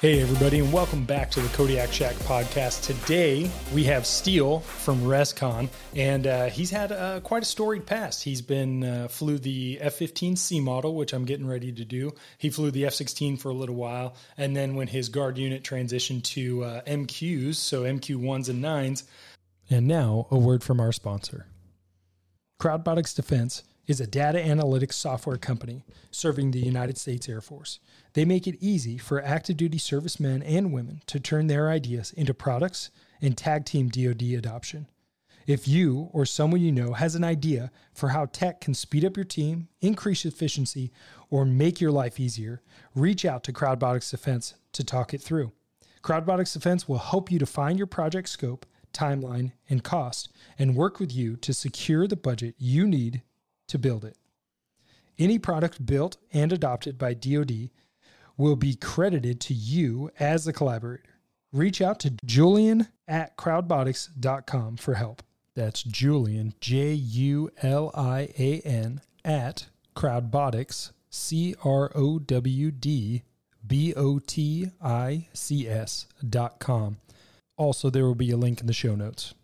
Hey, everybody, and welcome back to the Kodiak Shack podcast. Today, we have Steel from ResCon, and uh, he's had uh, quite a storied past. He's been uh, flew the F 15C model, which I'm getting ready to do. He flew the F 16 for a little while, and then when his guard unit transitioned to uh, MQs, so MQ 1s and 9s. And now, a word from our sponsor Crowdbotics Defense is a data analytics software company serving the United States Air Force. They make it easy for active duty servicemen and women to turn their ideas into products and tag team DoD adoption. If you or someone you know has an idea for how tech can speed up your team, increase efficiency, or make your life easier, reach out to Crowdbotics Defense to talk it through. Crowdbotics Defense will help you define your project scope, timeline, and cost, and work with you to secure the budget you need to build it. Any product built and adopted by DoD will be credited to you as a collaborator. Reach out to Julian at crowdbotics.com for help. That's Julian, J U L I A N, at crowdbotics, C R O W D B O T I C S dot com. Also, there will be a link in the show notes.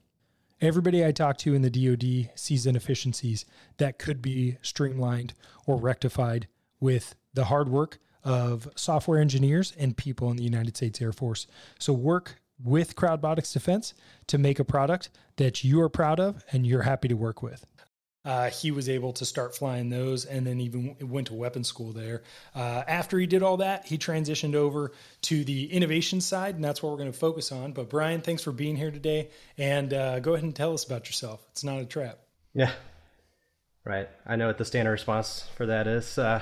Everybody I talk to in the DoD sees inefficiencies that could be streamlined or rectified with the hard work of software engineers and people in the United States Air Force. So work with Crowdbotics Defense to make a product that you are proud of and you're happy to work with. Uh, he was able to start flying those and then even went to weapons school there. Uh, after he did all that, he transitioned over to the innovation side, and that's what we're going to focus on. But Brian, thanks for being here today. And uh, go ahead and tell us about yourself. It's not a trap. Yeah. Right. I know what the standard response for that is. Uh,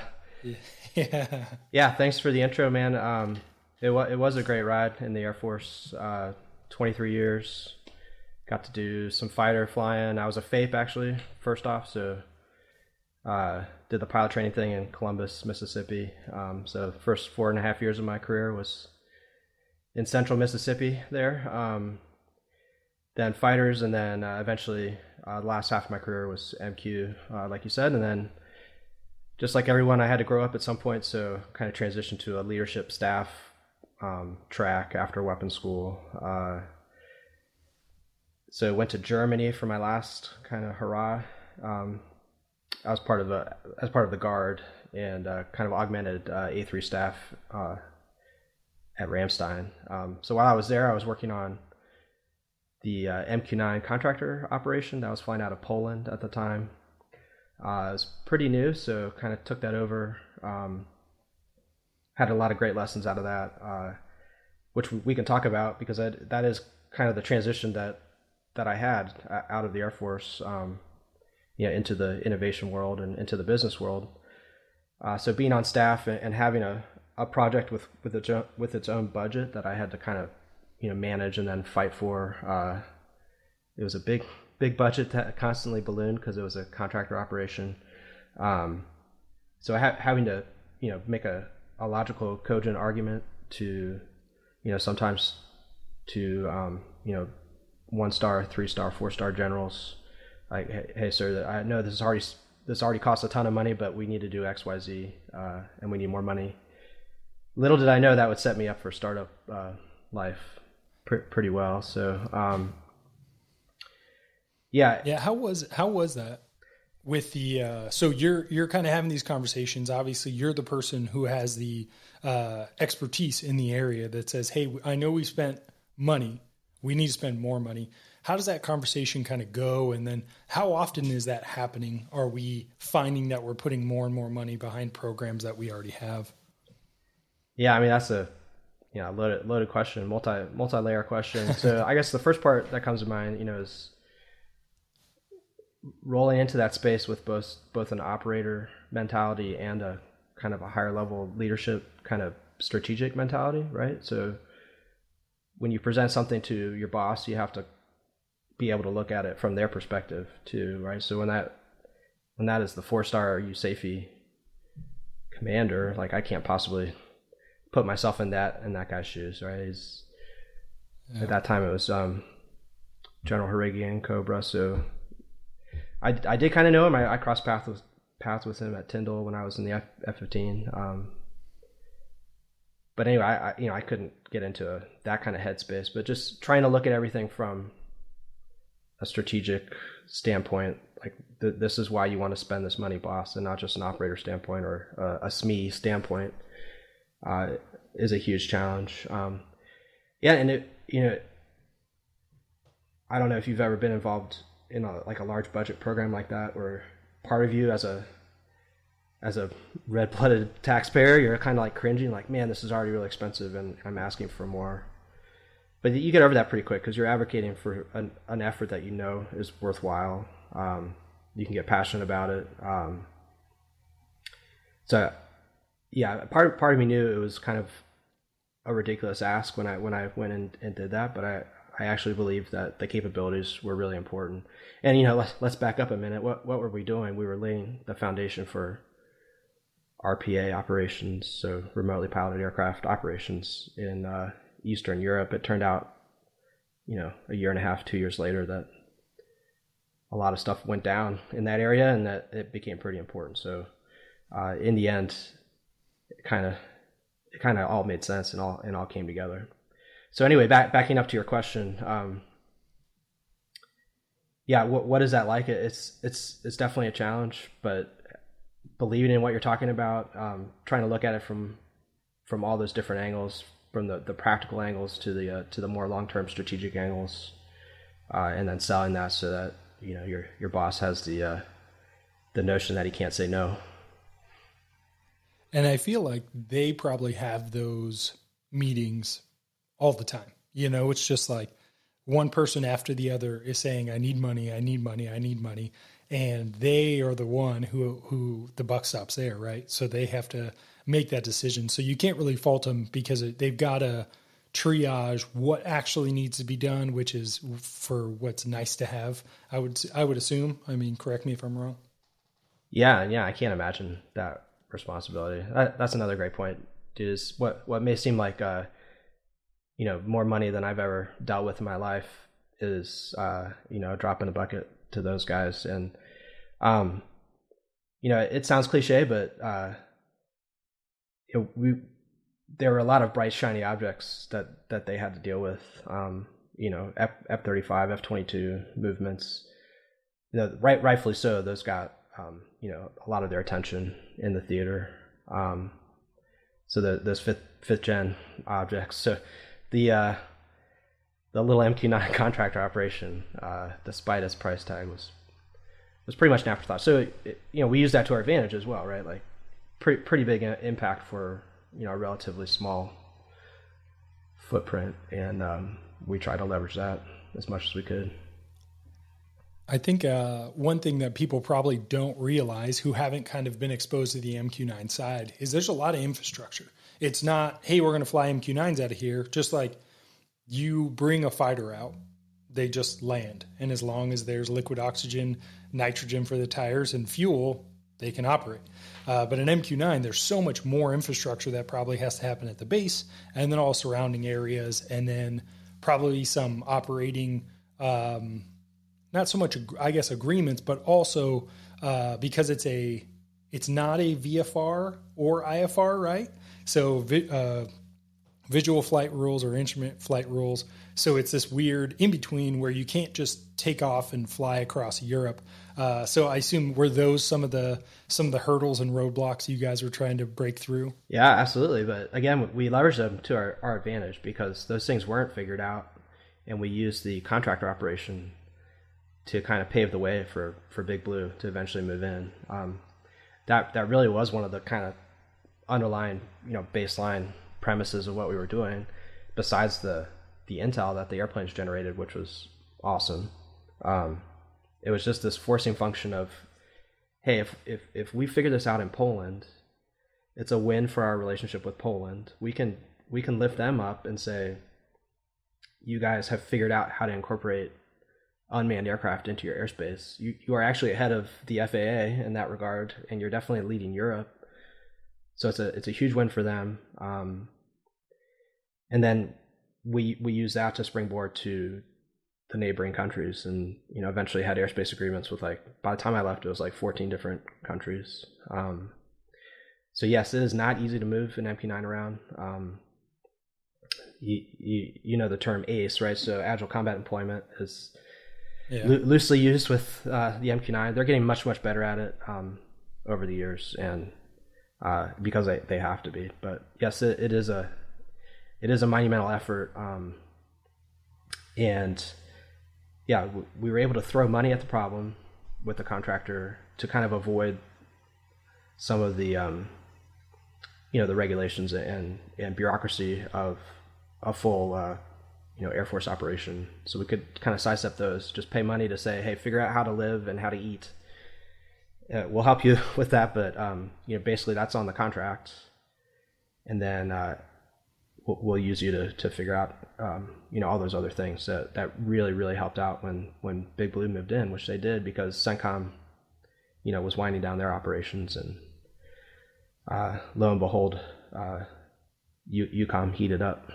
yeah. Yeah. Thanks for the intro, man. Um, it, wa- it was a great ride in the Air Force. Uh, 23 years, got to do some fighter flying. I was a FAIP actually, first off, so uh, did the pilot training thing in Columbus, Mississippi. Um, so the first four and a half years of my career was in central Mississippi there. Um, then fighters, and then uh, eventually uh, the last half of my career was MQ, uh, like you said, and then just like everyone, I had to grow up at some point, so kind of transitioned to a leadership staff um, track after weapons school. So went to Germany for my last kind of hurrah. Um, I was part of the as part of the guard and uh, kind of augmented uh, A3 staff uh, at Ramstein. Um, so while I was there, I was working on the uh, MQ9 contractor operation that was flying out of Poland at the time. Uh, it was pretty new, so kind of took that over. Um, had a lot of great lessons out of that, uh, which we can talk about because I, that is kind of the transition that that I had out of the Air Force, um, you know, into the innovation world and into the business world. Uh, so being on staff and, and, having a, a project with with its own, with its own budget that I had to kind of you know manage and then fight for. Uh, it was a big big budget that constantly ballooned because it was a contractor operation. Um, so ha- having to you know make a, a logical cogent argument to you know sometimes to um, you know one star, three star, four star generals. Like, hey, hey, sir, I know this is already this already costs a ton of money, but we need to do X, Y, Z, uh, and we need more money. Little did I know that would set me up for startup uh, life pr- pretty well. So, um, yeah, yeah. How was how was that with the? Uh, so you're you're kind of having these conversations. Obviously, you're the person who has the uh, expertise in the area that says, "Hey, I know we spent money we need to spend more money. How does that conversation kind of go? And then how often is that happening? Are we finding that we're putting more and more money behind programs that we already have? Yeah, I mean that's a yeah, loaded loaded question, multi multi layer question. So I guess the first part that comes to mind, you know, is rolling into that space with both both an operator mentality and a kind of a higher level leadership kind of strategic mentality, right? So when you present something to your boss, you have to be able to look at it from their perspective too, right? So when that when that is the four star USAFE commander, like I can't possibly put myself in that in that guy's shoes, right? He's, yeah. At that time, it was um, General Harrigian Cobra. So I, I did kind of know him. I, I crossed paths with paths with him at Tyndall when I was in the F F fifteen. Um, but anyway, I, I, you know I couldn't get into a, that kind of headspace. But just trying to look at everything from a strategic standpoint, like th- this is why you want to spend this money, boss, and not just an operator standpoint or a, a SME standpoint uh, is a huge challenge. Um, yeah, and it you know, I don't know if you've ever been involved in a like a large budget program like that, where part of you as a as a red blooded taxpayer, you're kind of like cringing, like, man, this is already really expensive, and I'm asking for more. But you get over that pretty quick because you're advocating for an, an, effort that you know is worthwhile. Um, you can get passionate about it. Um, so yeah, part part of me knew it was kind of a ridiculous ask when I when I went and, and did that, but I I actually believed that the capabilities were really important. And you know, let's let's back up a minute. What what were we doing? We were laying the foundation for RPA operations, so remotely piloted aircraft operations in uh, Eastern Europe. It turned out, you know, a year and a half, two years later, that a lot of stuff went down in that area, and that it became pretty important. So, uh, in the end, it kind of it kind of all made sense and all and all came together. So anyway, back backing up to your question, um, yeah, what what is that like? It's it's it's definitely a challenge, but believing in what you're talking about, um, trying to look at it from from all those different angles, from the, the practical angles to the uh, to the more long term strategic angles, uh, and then selling that so that you know your your boss has the uh, the notion that he can't say no and I feel like they probably have those meetings all the time. You know, it's just like one person after the other is saying, I need money, I need money, I need money. And they are the one who who the buck stops there, right? So they have to make that decision. So you can't really fault them because they've got to triage what actually needs to be done, which is for what's nice to have. I would I would assume. I mean, correct me if I'm wrong. Yeah, yeah, I can't imagine that responsibility. That, that's another great point. Is what what may seem like uh, you know more money than I've ever dealt with in my life is uh, you know dropping a drop in the bucket to those guys, and um, you know it sounds cliche, but uh, know, we there were a lot of bright shiny objects that that they had to deal with. Um, you know, F F thirty five, F twenty two movements. You know, right, rightfully so. Those got um, you know a lot of their attention in the theater. Um, so the those fifth fifth gen objects. So the uh, the little MQ9 contractor operation, uh, despite its price tag, was was pretty much an afterthought. So it, you know we use that to our advantage as well, right? Like pretty pretty big impact for you know a relatively small footprint, and um, we try to leverage that as much as we could. I think uh, one thing that people probably don't realize who haven't kind of been exposed to the MQ9 side is there's a lot of infrastructure. It's not, hey, we're going to fly MQ9s out of here. Just like you bring a fighter out, they just land. And as long as there's liquid oxygen, nitrogen for the tires, and fuel, they can operate. Uh, but an MQ9, there's so much more infrastructure that probably has to happen at the base and then all surrounding areas, and then probably some operating. Um, not so much I guess agreements, but also uh, because it's a it's not a VFR or IFR, right? So uh, visual flight rules or instrument flight rules. So it's this weird in between where you can't just take off and fly across Europe. Uh, so I assume were those some of the some of the hurdles and roadblocks you guys were trying to break through? Yeah, absolutely. But again, we leveraged them to our, our advantage because those things weren't figured out, and we used the contractor operation to kind of pave the way for for Big Blue to eventually move in. Um, that that really was one of the kind of underlying you know baseline premises of what we were doing, besides the the intel that the airplanes generated, which was awesome. Um, it was just this forcing function of, hey, if if if we figure this out in Poland, it's a win for our relationship with Poland. We can we can lift them up and say, you guys have figured out how to incorporate unmanned aircraft into your airspace. You you are actually ahead of the FAA in that regard, and you're definitely leading Europe. So it's a it's a huge win for them. Um, and then we we use that to springboard to the neighboring countries, and you know eventually had airspace agreements with like by the time I left it was like 14 different countries. Um, so yes, it is not easy to move an MQ9 around. Um, you, you, you know the term ACE, right? So agile combat employment is yeah. lo- loosely used with uh, the MQ9. They're getting much much better at it um, over the years, and uh, because they, they have to be. But yes, it, it is a it is a monumental effort, um, and yeah, we were able to throw money at the problem with the contractor to kind of avoid some of the um, you know the regulations and and bureaucracy of a full uh, you know Air Force operation. So we could kind of sidestep those. Just pay money to say, hey, figure out how to live and how to eat. Uh, we'll help you with that, but um, you know basically that's on the contract, and then uh, we'll, we'll, use you to to figure out um, you know all those other things that that really really helped out when when Big Blue moved in, which they did because CENTCOM you know was winding down their operations and uh, lo and behold, uh, U- EUCOM heated up.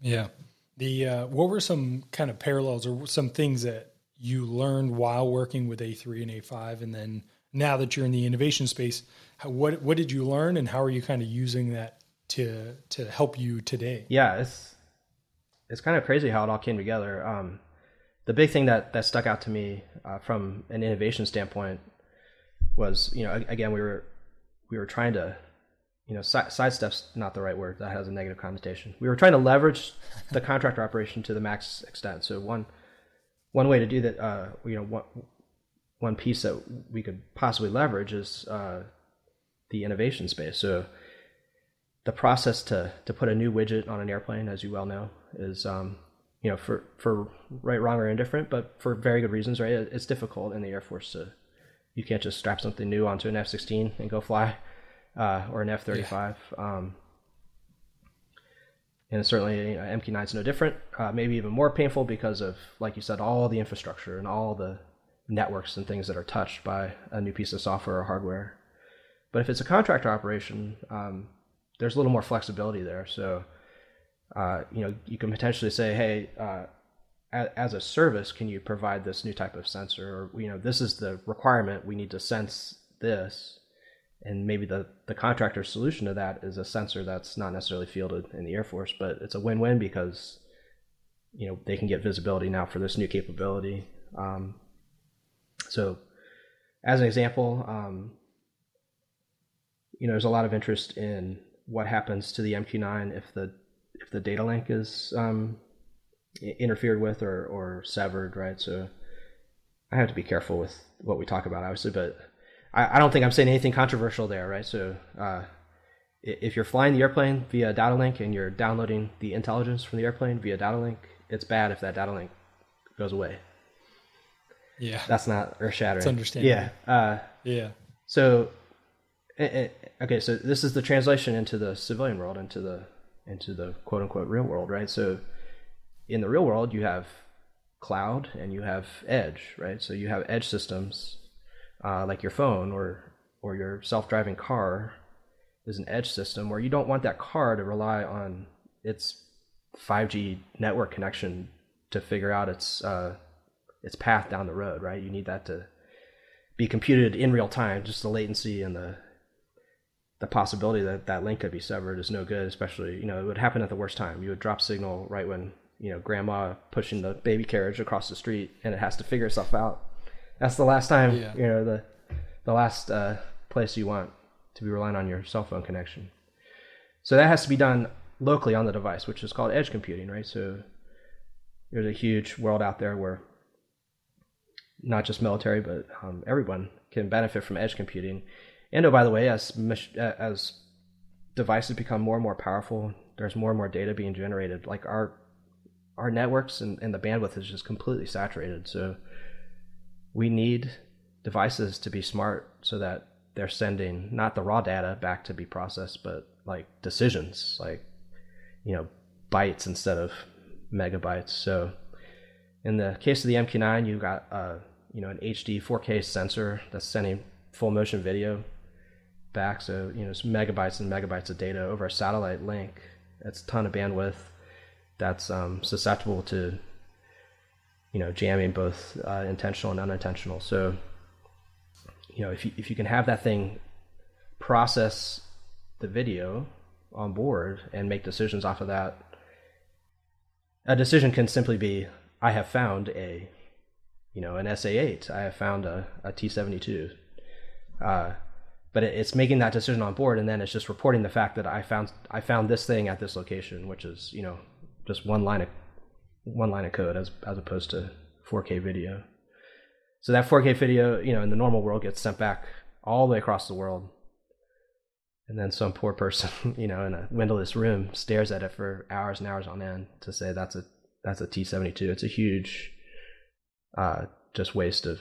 Yeah. The uh, what were some kind of parallels or some things that you learned while working with A3 and A5, and then now that you're in the innovation space, how, what what did you learn, and how are you kind of using that to to help you today? Yeah, it's it's kind of crazy how it all came together. Um, the big thing that that stuck out to me uh, from an innovation standpoint was, you know, again, we were we were trying to, you know, si- sidestep's not the right word. That has a negative connotation. We were trying to leverage the contractor operation to the max extent. So one one way to do that, uh, you know, one one piece that we could possibly leverage is uh, the innovation space. So the process to to put a new widget on an airplane, as you well know, is um, you know for for right, wrong, or indifferent, but for very good reasons, right? It's difficult in the Air Force to you can't just strap something new onto an F-16 and go fly, uh, or an F-35. Yeah. Um, and certainly you know, MQ-9 is no different. Uh, maybe even more painful because of, like you said, all the infrastructure and all the networks and things that are touched by a new piece of software or hardware. But if it's a contractor operation, um, there's a little more flexibility there. So, uh, you know, you can potentially say, hey, uh, as a service, can you provide this new type of sensor? Or, you know, this is the requirement. We need to sense this. And maybe the, the contractor solution to that is a sensor that's not necessarily fielded in the Air Force, but it's a win win because, you know, they can get visibility now for this new capability. Um, so, as an example, um, you know, there's a lot of interest in what happens to the MQ9 if the if the data link is um, interfered with or, or severed, right? So I have to be careful with what we talk about, obviously, but I, I don't think I'm saying anything controversial there, right? So uh, if you're flying the airplane via data link and you're downloading the intelligence from the airplane via data link, it's bad if that data link goes away. Yeah, that's not earth shattering. It's understandable. Yeah, uh, yeah. So, okay, so this is the translation into the civilian world, into the into the quote unquote real world, right? So in the real world, you have cloud and you have edge, right? So you have edge systems uh, like your phone or or your self-driving car is an edge system where you don't want that car to rely on its 5G network connection to figure out its uh, its path down the road, right? You need that to be computed in real time. Just the latency and the the possibility that that link could be severed is no good. Especially, you know, it would happen at the worst time. You would drop signal right when you know grandma pushing the baby carriage across the street and it has to figure itself out that's the last time yeah. you know the the last uh, place you want to be relying on your cell phone connection so that has to be done locally on the device which is called edge computing right so there's a huge world out there where not just military but um, everyone can benefit from edge computing and oh by the way as as devices become more and more powerful, there's more and more data being generated. Like our our networks and, and the bandwidth is just completely saturated. So we need devices to be smart so that they're sending not the raw data back to be processed, but like decisions, like you know, bytes instead of megabytes. So in the case of the MQ9, you've got uh, you know an HD 4K sensor that's sending full motion video back. So you know it's megabytes and megabytes of data over a satellite link. That's a ton of bandwidth. That's um, susceptible to you know jamming, both uh, intentional and unintentional. So you know if you if you can have that thing process the video on board and make decisions off of that, a decision can simply be I have found a, you know, an SA8. I have found a, a T72. Uh, but it, it's making that decision on board, and then it's just reporting the fact that I found I found this thing at this location, which is you know just one line of one line of code as as opposed to 4K video. So that 4K video, you know, in the normal world gets sent back all the way across the world. And then some poor person, you know, in a windowless room stares at it for hours and hours on end to say that's a that's a T72. It's a huge, uh, just waste of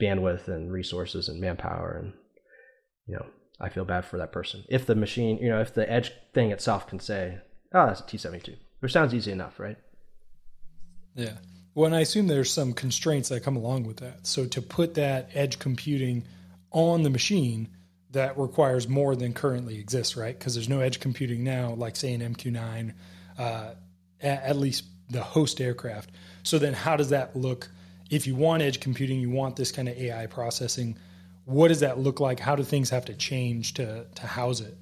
bandwidth and resources and manpower. And, you know, I feel bad for that person. If the machine, you know, if the edge thing itself can say, oh, that's a T72, which sounds easy enough, right? Yeah. Well, and I assume there's some constraints that come along with that. So to put that edge computing on the machine, that requires more than currently exists, right? Because there's no edge computing now, like say an MQ9, uh, at, at least the host aircraft. So then how does that look if you want edge computing, you want this kind of AI processing, what does that look like? How do things have to change to to house it?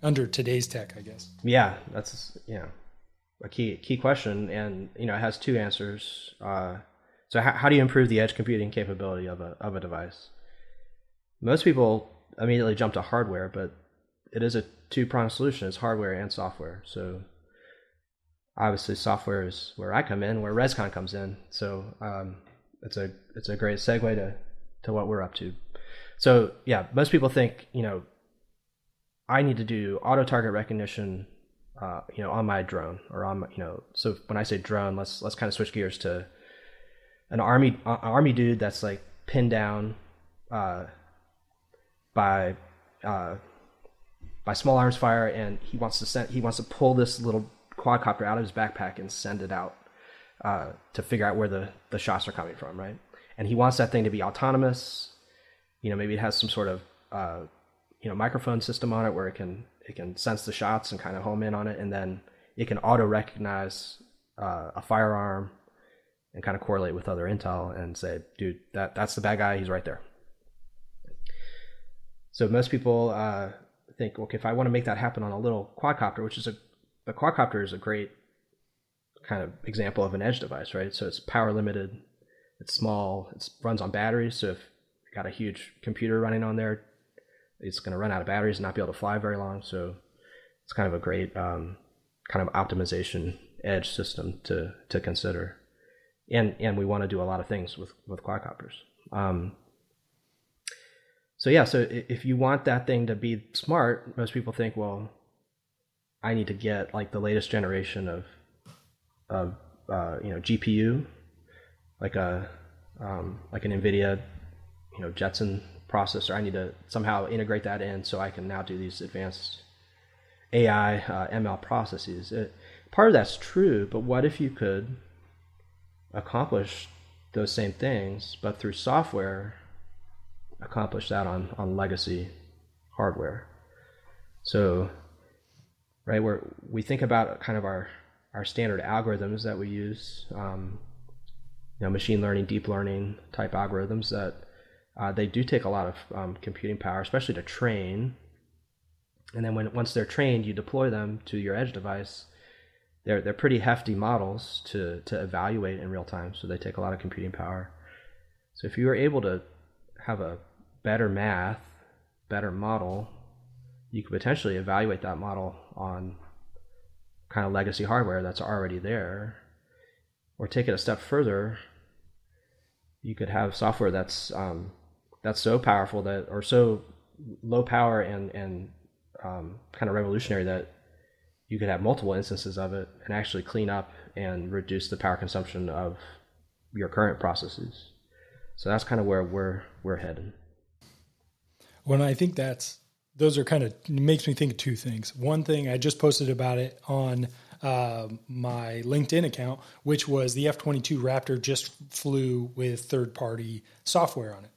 Under today's tech, I guess. Yeah, that's yeah. A key key question and you know, it has two answers. Uh, so how, how do you improve the edge computing capability of a of a device? Most people immediately jump to hardware, but it is a two pronged solution. It's hardware and software. So obviously software is where I come in, where ResCon comes in. So um, it's a it's a great segue to to what we're up to. So yeah, most people think you know I need to do auto target recognition, uh, you know, on my drone or on my, you know. So when I say drone, let's let's kind of switch gears to an army uh, army dude that's like pinned down uh, by uh, by small arms fire, and he wants to send he wants to pull this little quadcopter out of his backpack and send it out uh, to figure out where the, the shots are coming from, right? And he wants that thing to be autonomous. You know, maybe it has some sort of uh, you know microphone system on it where it can it can sense the shots and kind of home in on it, and then it can auto recognize uh, a firearm and kind of correlate with other intel and say, dude, that that's the bad guy. He's right there. So most people uh, think, okay, if I want to make that happen on a little quadcopter, which is a a quadcopter is a great kind of example of an edge device, right? So it's power limited, it's small, it runs on batteries. So if you got a huge computer running on there, it's going to run out of batteries and not be able to fly very long. So it's kind of a great um, kind of optimization edge system to to consider. And and we want to do a lot of things with with quadcopters. Um, so yeah, so if you want that thing to be smart, most people think, well, I need to get like the latest generation of of uh, you know GPU, like a um, like an NVIDIA, you know Jetson processor. I need to somehow integrate that in so I can now do these advanced AI uh, ML processes. It, part of that's true, but what if you could accomplish those same things, but through software, accomplish that on on legacy hardware? So right? Where we think about kind of our our standard algorithms that we use, um, you know, machine learning, deep learning type algorithms that uh, they do take a lot of um, computing power, especially to train. And then when once they're trained, you deploy them to your edge device. They're they're pretty hefty models to to evaluate in real time, so they take a lot of computing power. So if you were able to have a better math, better model you could potentially evaluate that model on kind of legacy hardware that's already there or take it a step further you could have software that's um, that's so powerful that or so low power and and um, kind of revolutionary that you could have multiple instances of it and actually clean up and reduce the power consumption of your current processes. So that's kind of where we're we're heading. Well, I think that's those are kind of makes me think of two things. One thing I just posted about it on uh, my LinkedIn account, which was the F twenty two Raptor just flew with third party software on it,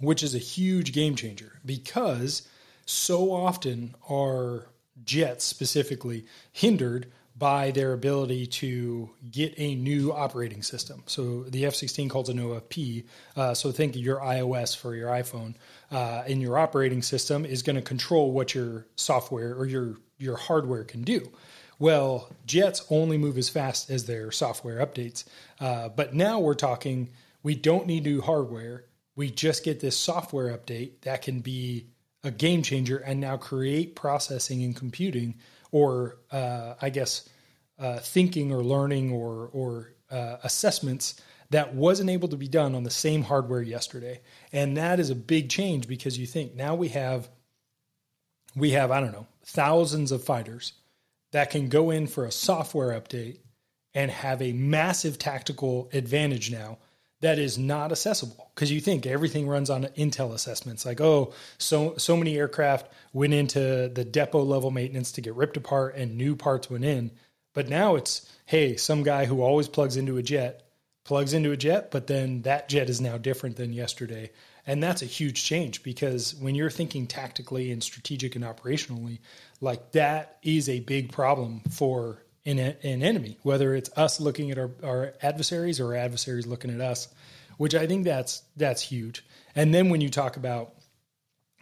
which is a huge game changer because so often are jets specifically hindered by their ability to get a new operating system. So the F 16 calls an OFP. Uh, so think your iOS for your iPhone. Uh, and your operating system is going to control what your software or your, your hardware can do. Well, jets only move as fast as their software updates. Uh, but now we're talking, we don't need new hardware. We just get this software update that can be a game changer and now create processing and computing or uh, I guess uh, thinking or learning or or uh, assessments that wasn't able to be done on the same hardware yesterday, and that is a big change because you think now we have we have I don't know thousands of fighters that can go in for a software update and have a massive tactical advantage now that is not accessible. Because you think everything runs on intel assessments like oh so so many aircraft went into the depot level maintenance to get ripped apart and new parts went in. But now it's hey some guy who always plugs into a jet plugs into a jet but then that jet is now different than yesterday. And that's a huge change because when you're thinking tactically and strategic and operationally like that is a big problem for an, an enemy, whether it's us looking at our, our adversaries or our adversaries looking at us, which I think that's that's huge. And then when you talk about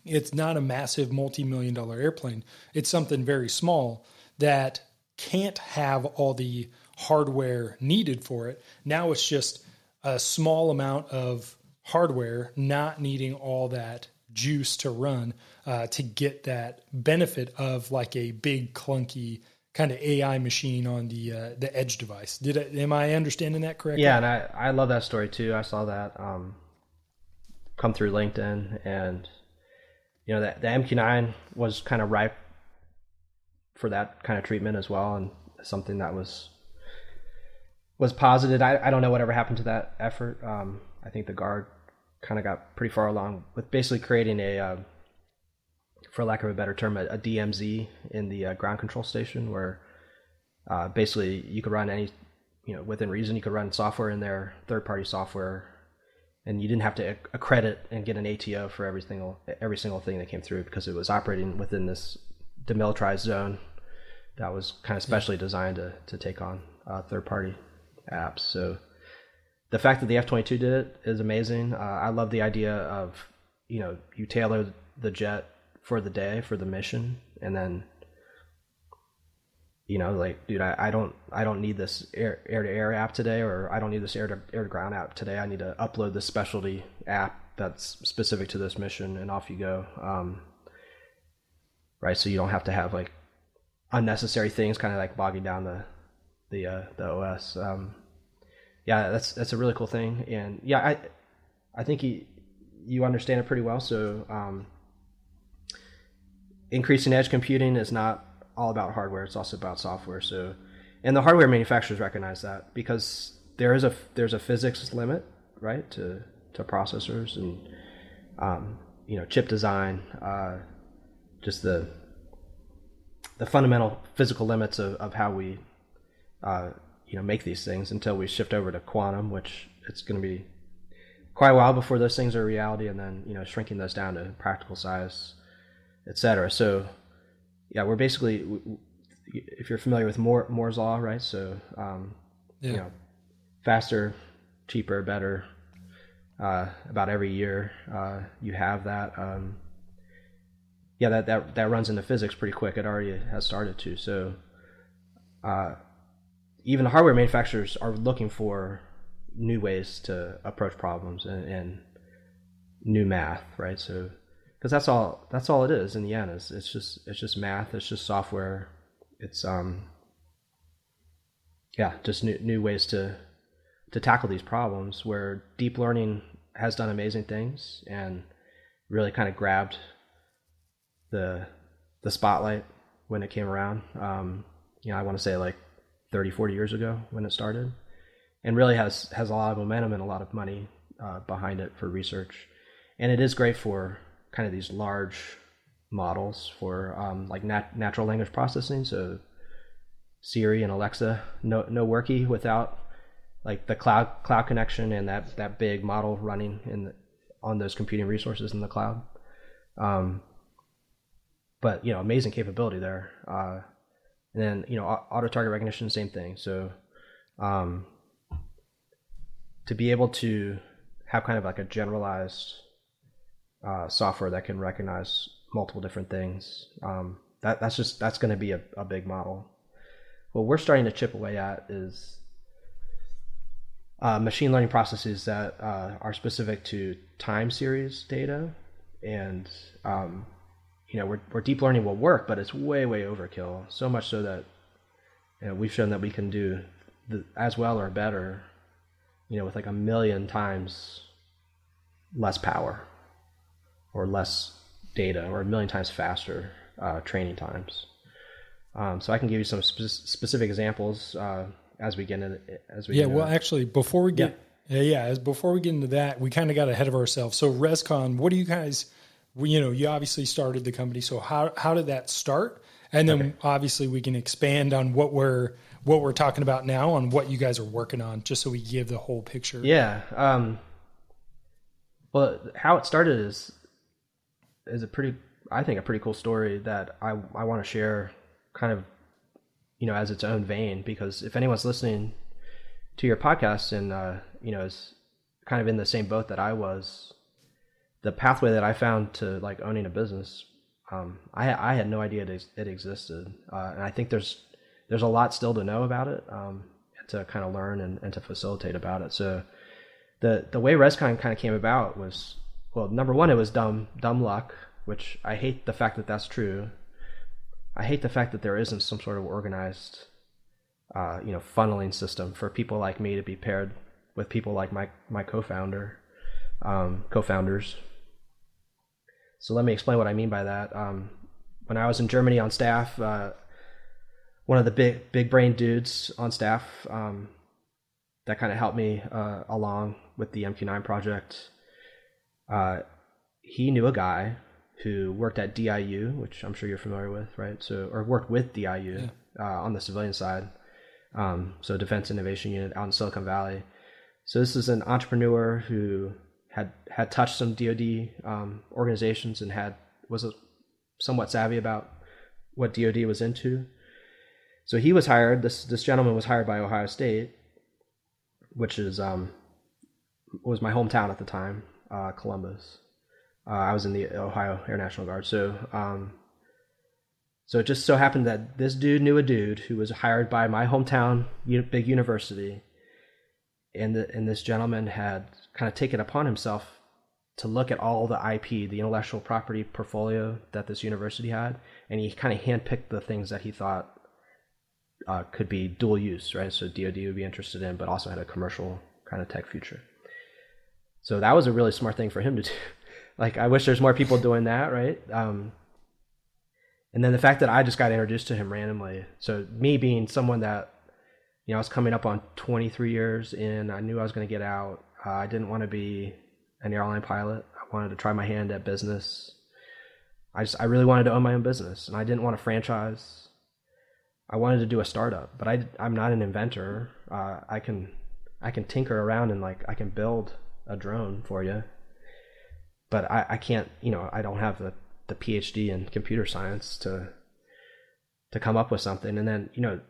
it's not a massive multi-million dollar airplane, it's something very small that can't have all the hardware needed for it. Now it's just a small amount of hardware not needing all that juice to run uh, to get that benefit of like a big clunky kind of AI machine on the uh, the edge device. Did I, am I understanding that correctly? Yeah, and I, I love that story too. I saw that um, come through LinkedIn, and you know that the MQ9 was kind of ripe for that kind of treatment as well, and something that was was posited. I, I don't know whatever happened to that effort. Um, I think the guard kind of got pretty far along with basically creating a uh, for lack of a better term, a, a DMZ in the uh, ground control station, where uh, basically you could run any, you know, within reason, you could run software in there, third-party software, and you didn't have to accredit and get an ATO for every single every single thing that came through because it was operating within this demilitarized zone that was kind of specially designed to to take on uh, third-party apps. So the fact that the F-22 did it is amazing. Uh, I love the idea of you know you tailor the jet for the day for the mission and then you know like dude I, I don't i don't need this air to air app today or i don't need this air to air to ground app today. I need to upload this specialty app that's specific to this mission and off you go. Um, right so you don't have to have like unnecessary things kind of like bogging down the the uh, the os um, yeah that's that's a really cool thing and yeah i i think you you understand it pretty well so um, increasing edge computing is not all about hardware; it's also about software. So, and the hardware manufacturers recognize that because there is a there's a physics limit, right, to to processors and um, you know chip design, uh, just the the fundamental physical limits of, of how we uh, you know make these things until we shift over to quantum, which it's going to be quite a while before those things are reality, and then you know shrinking those down to practical size etc. So, yeah, we're basically, if you're familiar with Moore, Moore's law, right? So, um, yeah. you know, faster, cheaper, better. Uh, about every year, uh, you have that. Um, yeah, that, that that runs into physics pretty quick. It already has started to. So, uh, even hardware manufacturers are looking for new ways to approach problems and, and new math, right? So because that's all that's all it is in the end is it's just it's just math it's just software it's um yeah just new, new ways to to tackle these problems where deep learning has done amazing things and really kind of grabbed the the spotlight when it came around. Um, you know, I want to say like 30, 40 years ago when it started, and really has has a lot of momentum and a lot of money uh, behind it for research, and it is great for kind of these large models for um, like nat- natural language processing. So Siri and Alexa no no worky without like the cloud cloud connection and that that big model running in the, on those computing resources in the cloud. Um, but you know, amazing capability there. Uh, and then you know, auto target recognition, same thing. So um, to be able to have kind of like a generalized uh, software that can recognize multiple different things, um, that that's just that's going to be a, a big model. What we're starting to chip away at is uh, machine learning processes that uh, are specific to time series data, and um, you know, where, deep learning will work, but it's way way overkill. So much so that you know, we've shown that we can do the, as well or better, you know, with like a million times less power or less data or a million times faster uh, training times. Um, so I can give you some spe- specific examples. Uh, as we get into as we yeah well actually before we get yeah, yeah as before we get into that we kind of got ahead of ourselves so rescon what do you guys you know you obviously started the company so how how did that start and then okay. obviously we can expand on what we're what we're talking about now on what you guys are working on just so we give the whole picture yeah um well how it started is is a pretty i think a pretty cool story that i i want to share kind of you know, as its own vein. Because if anyone's listening to your podcast and uh, you know is kind of in the same boat that I was, the pathway that I found to like owning a business, um, I I had no idea it, it existed, uh, and I think there's there's a lot still to know about it, um, to kind of learn and, and to facilitate about it. So the the way ResCon kind of came about was well, number one, it was dumb dumb luck, which I hate the fact that that's true. I hate the fact that there isn't some sort of organized, uh, you know, funneling system for people like me to be paired with people like my my co-founder, um, co-founders. So let me explain what I mean by that. Um, when I was in Germany on staff, uh, one of the big big brain dudes on staff um, that kind of helped me uh, along with the MQ9 project. Uh, he knew a guy who worked at DIU, which I'm sure you're familiar with, right? So, or worked with DIU yeah. uh, on the civilian side. Um, so, Defense Innovation Unit out in Silicon Valley. So, this is an entrepreneur who had had touched some DoD um, organizations and had was a, somewhat savvy about what DoD was into. So he was hired. This this gentleman was hired by Ohio State, which is um, was my hometown at the time, uh, Columbus. Uh, I was in the Ohio Air National Guard, so um, so it just so happened that this dude knew a dude who was hired by my hometown big university, and the, and this gentleman had kind of taken upon himself to look at all the IP, the intellectual property portfolio that this university had, and he kind of handpicked the things that he thought uh, could be dual use, right? So DoD would be interested in, but also had a commercial kind of tech future. So that was a really smart thing for him to do. Like I wish there's more people doing that, right? Um, and then the fact that I just got introduced to him randomly. So me being someone that, you know, I was coming up on 23 years and I knew I was going to get out. Uh, I didn't want to be an airline pilot. I wanted to try my hand at business. I just I really wanted to own my own business and I didn't want a franchise. I wanted to do a startup, but I I'm not an inventor. Uh, I can I can tinker around and like I can build a drone for you but I, I can't, you know, I don't have the, the PhD in computer science to to come up with something. And then, you know,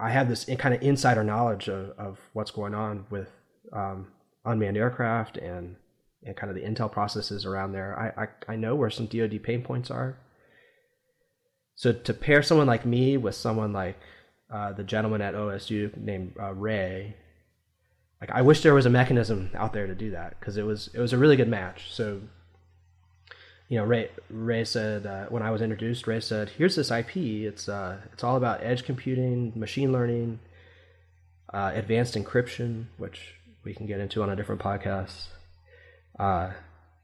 I have this kind of insider knowledge of, of what's going on with um, unmanned aircraft and and kind of the intel processes around there. I, I, I know where some DoD pain points are. So to pair someone like me with someone like uh, the gentleman at OSU named uh, Ray, like I wish there was a mechanism out there to do that because it was it was a really good match. So you know, Ray Ray said uh, when I was introduced, Ray said, "Here's this IP. It's uh, it's all about edge computing, machine learning, uh, advanced encryption, which we can get into on a different podcast. Uh,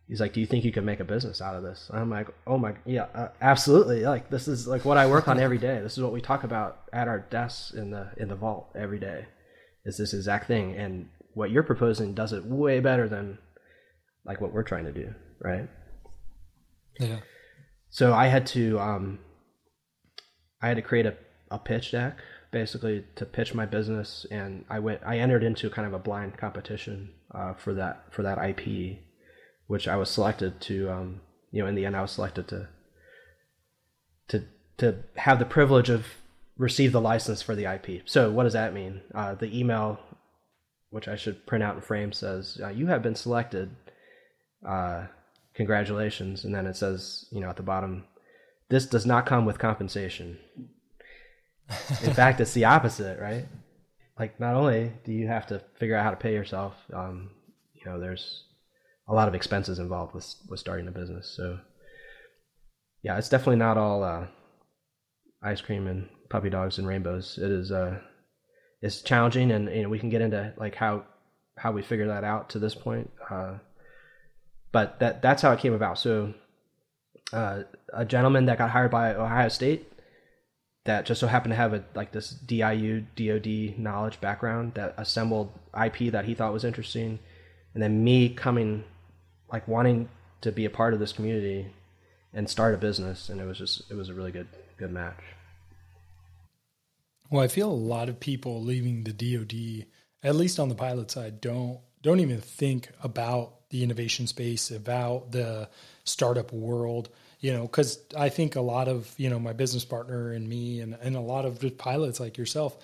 he's like, "Do you think you could make a business out of this?" I'm like, "Oh my, yeah, uh, absolutely! Like this is like what I work on every day. This is what we talk about at our desks in the in the vault every day. Is this exact thing? And what you're proposing does it way better than like what we're trying to do, right?" Yeah. So I had to um, I had to create a, a pitch deck basically to pitch my business, and I went I entered into kind of a blind competition uh, for that for that IP which I was selected to, um, you know, in the end, I was selected to to to have the privilege of receive the license for the IP. So what does that mean? Uh, the email, which I should print out and frame, says uh, you have been selected. Uh, congratulations, and then it says, you know, at the bottom, this does not come with compensation. In fact, it's the opposite, right? Like, not only do you have to figure out how to pay yourself, um, you know, there's a lot of expenses involved with with starting a business. So yeah, it's definitely not all uh, ice cream and puppy dogs and rainbows. It is uh, it's challenging, and you know, we can get into like how how we figure that out to this point. Uh, but that that's how it came about. So uh, a gentleman that got hired by Ohio State that just so happened to have a like this DIU DoD knowledge background that assembled IP that he thought was interesting, and then me coming like wanting to be a part of this community and start a business and it was just it was a really good good match well i feel a lot of people leaving the dod at least on the pilot side don't don't even think about the innovation space about the startup world you know because i think a lot of you know my business partner and me and, and a lot of pilots like yourself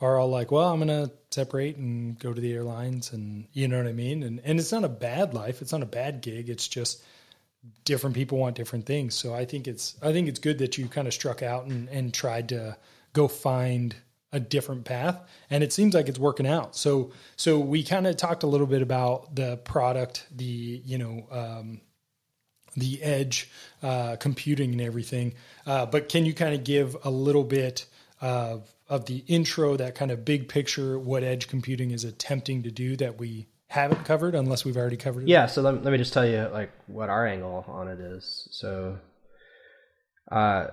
are all like, well, I'm going to separate and go to the airlines and you know what I mean? And and it's not a bad life. It's not a bad gig. It's just different people want different things. So I think it's I think it's good that you kind of struck out and and tried to go find a different path and it seems like it's working out. So so we kind of talked a little bit about the product, the you know um, the edge uh, computing and everything. Uh, but can you kind of give a little bit of of the intro, that kind of big picture, what edge computing is attempting to do that we haven't covered, unless we've already covered it. Yeah. So let, let me just tell you like what our angle on it is. So, uh,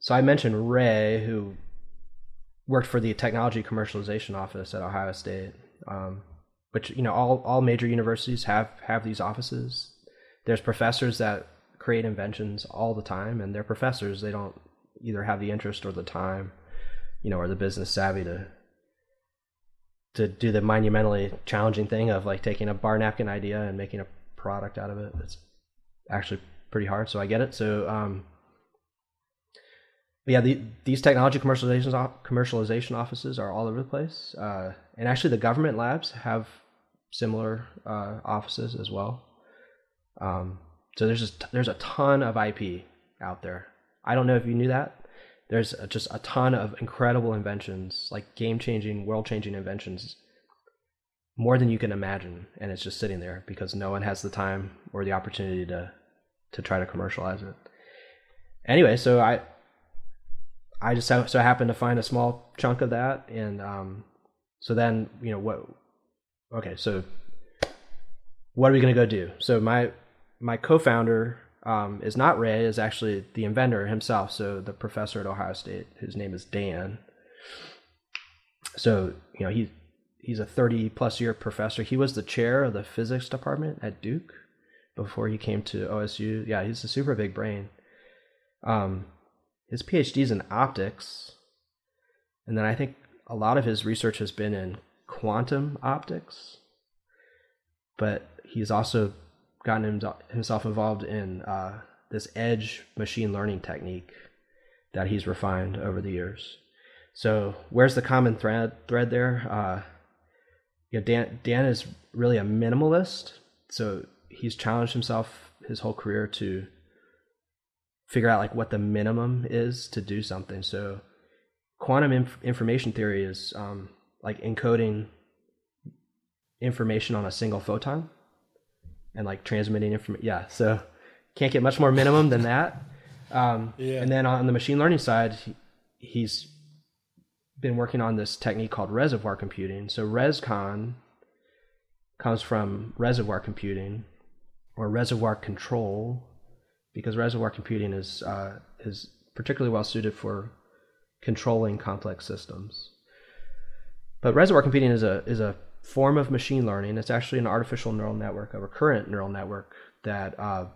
so I mentioned Ray, who worked for the technology commercialization office at Ohio State. Um, which you know all all major universities have have these offices. There's professors that create inventions all the time, and they're professors. They don't either have the interest or the time you know, or the business savvy to to do the monumentally challenging thing of like taking a bar napkin idea and making a product out of it. It's actually pretty hard, so I get it. So, um, yeah, the, these technology commercialization commercialization offices are all over the place, uh, and actually the government labs have similar uh, offices as well. Um, so there's just there's a ton of IP out there. I don't know if you knew that, there's just a ton of incredible inventions, like game changing, world changing inventions, more than you can imagine. And it's just sitting there because no one has the time or the opportunity to, to try to commercialize it. Anyway, so I, I just so, happened to find a small chunk of that. And um, so then, you know, what, okay, so what are we going to go do? So my, my co-founder um, is not Ray, is actually the inventor himself. So the professor at Ohio State, whose name is Dan. So you know he he's a 30 plus year professor. He was the chair of the physics department at Duke before he came to OSU. Yeah, he's a super big brain. Um, his PhD is in optics, and then I think a lot of his research has been in quantum optics. But he's also gotten himself involved in uh, this edge machine learning technique that he's refined over the years. So where's the common thread thread there? Uh, yeah, Dan Dan is really a minimalist, so he's challenged himself his whole career to figure out like what the minimum is to do something. So quantum inf- information theory is um, like encoding information on a single photon and like transmitting information. Yeah, so can't get much more minimum than that. Um, yeah. And then on the machine learning side, he, he's been working on this technique called reservoir computing. So ResCon comes from reservoir computing, or reservoir control, because reservoir computing is uh, is particularly well suited for controlling complex systems. But reservoir computing is a is a form of machine learning. It's actually an artificial neural network, a recurrent neural network that uh,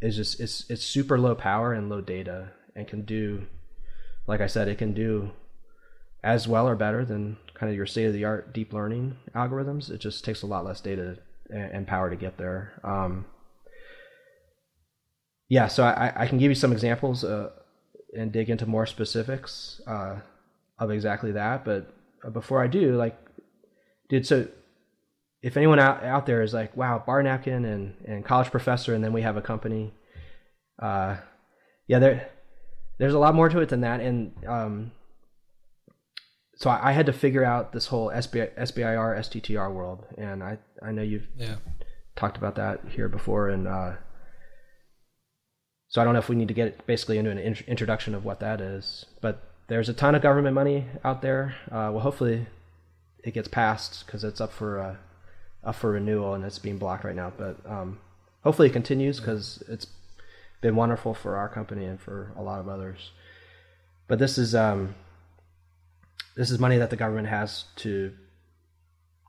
is just it's it's super low power and low data and can do, like I said, it can do as well or better than kind of your state of the art deep learning algorithms. It just takes a lot less data and, power to get there. Um, yeah, so I, I, can give you some examples uh, and dig into more specifics uh, of exactly that. But before I do, like, dude, so if anyone out, out there is like, wow, bar napkin and, and college professor, and then we have a company, uh, yeah, there, there's a lot more to it than that. And um, so I, I, had to figure out this whole SBI, SBIR, STTR world. And I, I know you've yeah. talked about that here before. And uh, so I don't know if we need to get basically into an in- introduction of what that is. But there's a ton of government money out there. Uh, well, hopefully it gets passed because it's up for uh, up for renewal and it's being blocked right now. But um, hopefully it continues because it's been wonderful for our company and for a lot of others. But this is um, this is money that the government has to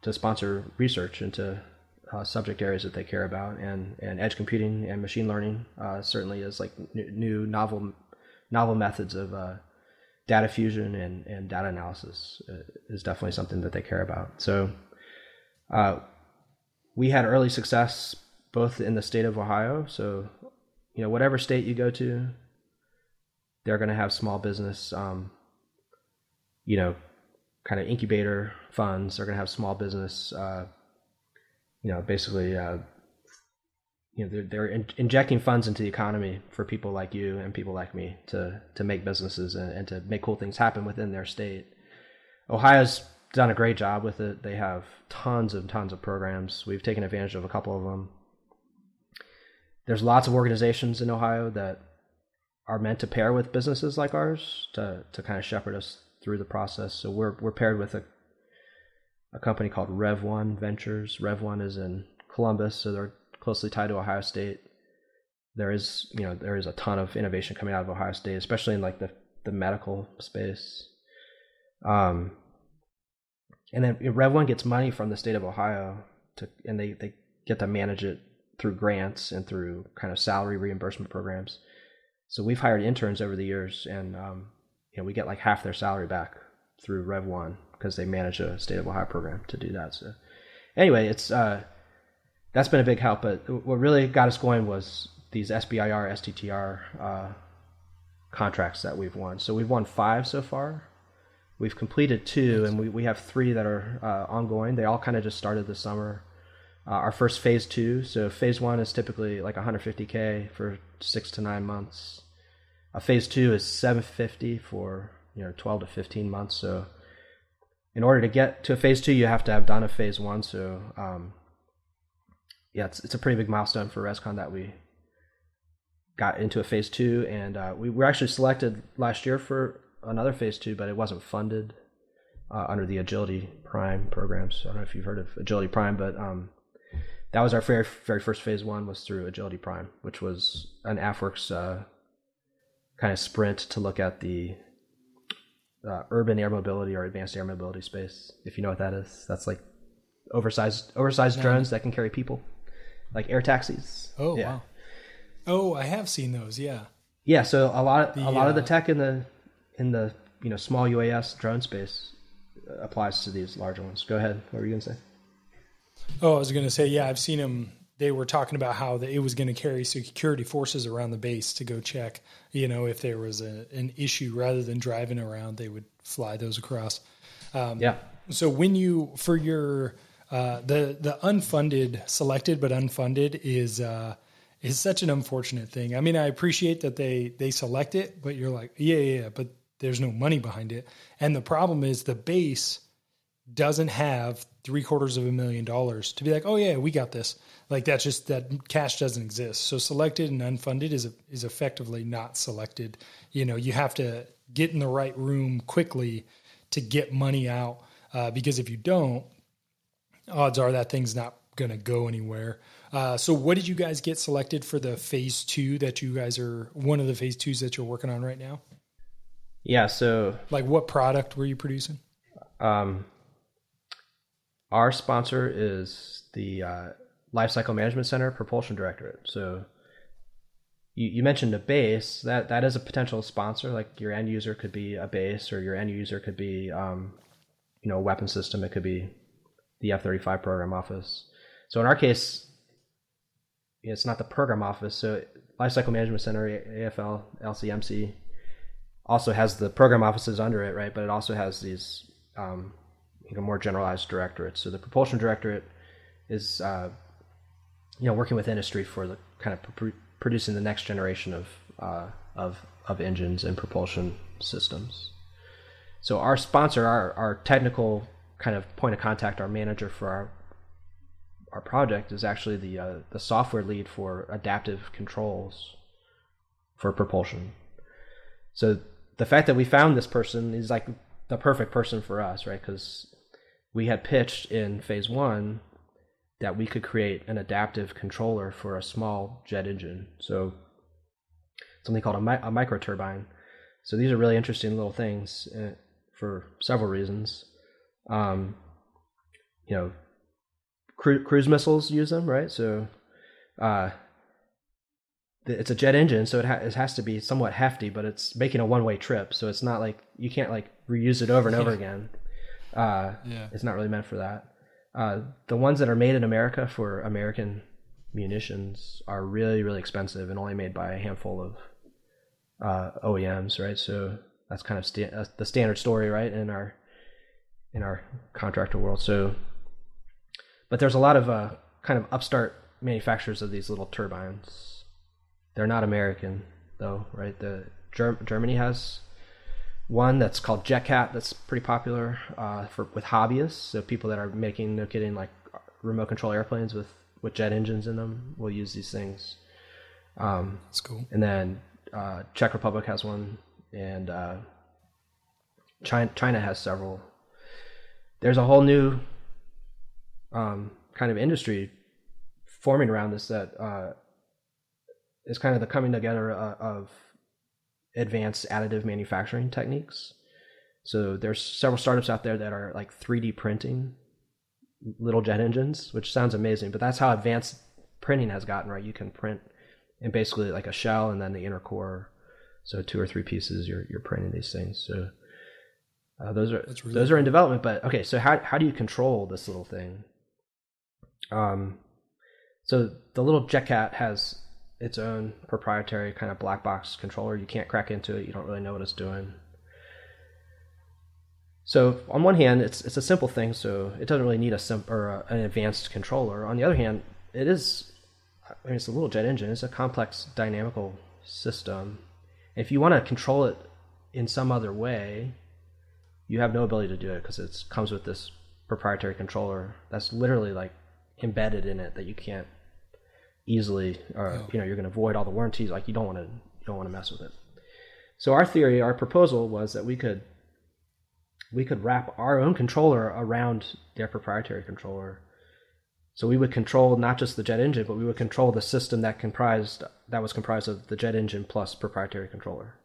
to sponsor research into uh, subject areas that they care about, and and edge computing and machine learning uh, certainly is like new, new, novel novel methods of uh, data fusion and, and data analysis uh, is definitely something that they care about. So uh, we had early success both in the state of Ohio. So you know, whatever state you go to, they're going to have small business, um, you know, kind of incubator funds. They're going to have small business, uh, you know, basically, uh, you know, they're, they're in- injecting funds into the economy for people like you and people like me to to make businesses and, and to make cool things happen within their state. Ohio's done a great job with it. They have tons and tons of programs. We've taken advantage of a couple of them there's lots of organizations in Ohio that are meant to pair with businesses like ours to to kind of shepherd us through the process. So we're we're paired with a a company called Rev One Ventures. Rev One is in Columbus, so they're closely tied to Ohio State. There is you know there is a ton of innovation coming out of Ohio State, especially in like the the medical space. Um, and then Rev One gets money from the state of Ohio to, and they they get to manage it through grants and through kind of salary reimbursement programs. So we've hired interns over the years, and um, you know we get like half their salary back through Rev One because they manage a state of Ohio program to do that. So anyway, it's uh, that's been a big help. But what really got us going was these SBIR, STTR uh, contracts that we've won. So we've won five so far. We've completed two, and we, we have three that are uh, ongoing. They all kind of just started this summer uh, our first phase two. So phase one is typically like 150k for six to nine months. A phase two is 750 for you know 12 to 15 months. So in order to get to a phase two, you have to have done a phase one. So um, yeah, it's it's a pretty big milestone for ResCon that we got into a phase two, and uh, we were actually selected last year for another phase two, but it wasn't funded uh, under the Agility Prime programs. I don't know if you've heard of Agility Prime, but um, that was our very very first phase one was through Agility Prime, which was an AFWERX uh, kind of sprint to look at the uh, urban air mobility or advanced air mobility space. If you know what that is, that's like oversized oversized no. drones that can carry people, like air taxis. Oh yeah. wow! Oh, I have seen those. Yeah. Yeah. So a lot of, the, a lot uh, of the uh, tech in the in the you know small UAS drone space applies to these larger ones. Go ahead. What were you gonna say? Oh, I was going to say, yeah, I've seen them. They were talking about how the, it was going to carry security forces around the base to go check, you know, if there was a, an issue rather than driving around, they would fly those across. Um, yeah. So when you, for your, uh, the, the unfunded, selected but unfunded is, uh, is such an unfortunate thing. I mean, I appreciate that they, they select it, but you're like, yeah, yeah, but there's no money behind it. And the problem is the base doesn't have three quarters of a million dollars to be like, oh yeah, we got this. Like that's just that cash doesn't exist. So selected and unfunded is is effectively not selected. You know, you have to get in the right room quickly to get money out uh, because if you don't, odds are that thing's not going to go anywhere. Uh, so, what did you guys get selected for the phase two that you guys are one of the phase twos that you're working on right now? Yeah. So, like, what product were you producing? Um, our sponsor is the uh, Lifecycle Management Center Propulsion Directorate. So, you, you mentioned a base that that is a potential sponsor. Like your end user could be a base, or your end user could be, um, you know, a weapon system. It could be the F thirty five program office. So in our case, it's not the program office. So Lifecycle Management Center, AFL, LCMC, also has the program offices under it, right? But it also has these um, you know more generalized directorates. So the propulsion directorate is uh, you know working with industry for the kind of pr- producing the next generation of uh, of of engines and propulsion systems. So our sponsor, our our technical kind of point of contact, our manager for our our project is actually the uh, the software lead for adaptive controls for propulsion. So the fact that we found this person is like the perfect person for us, right? Because we had pitched in phase one that we could create an adaptive controller for a small jet engine. So something called a, mi- a micro turbine. So these are really interesting little things uh, for several reasons. Um, you know, cru- cruise missiles use them, right? So uh, it's a jet engine, so it, ha- it has to be somewhat hefty, but it's making a one way trip, so it's not like you can't like reuse it over and over again. Uh, yeah. It's not really meant for that. Uh, the ones that are made in America for American munitions are really really expensive and only made by a handful of uh, OEMs, right? So that's kind of sta- the standard story, right, in our in our contractor world. So, but there's a lot of uh, kind of upstart manufacturers of these little turbines. They're not American though, right? The Ger- Germany has one that's called JetCat that's pretty popular uh, for with hobbyists. So people that are making, they're getting like remote control airplanes with with jet engines in them will use these things. Um, that's cool. And then uh, Czech Republic has one, and uh, China China has several. There's a whole new um, kind of industry forming around this that uh, is kind of the coming together uh, of advanced additive manufacturing techniques. So there's several startups out there that are like 3D printing little jet engines, which sounds amazing, but that's how advanced printing has gotten, right? You can print in basically like a shell and then the inner core. So two or three pieces, you're you're printing these things. So uh, those are really those are in development. But okay, so how how do you control this little thing? Um, so the little JetCat has its own proprietary kind of black box controller. You can't crack into it. You don't really know what it's doing. So on one hand, it's it's a simple thing, so it doesn't really need a sim- or a, an advanced controller. On the other hand, it is. I mean, it's a little jet engine. It's a complex dynamical system. If you want to control it in some other way, you have no ability to do it because it comes with this proprietary controller that's literally like embedded in it that you can't easily, or you know, you're going to avoid all the warranties. Like you don't want to, you don't want to mess with it. So our theory, our proposal was that we could, we could wrap our own controller around their proprietary controller. So we would control not just the jet engine, but we would control the system that comprised that was comprised of the jet engine plus proprietary controller.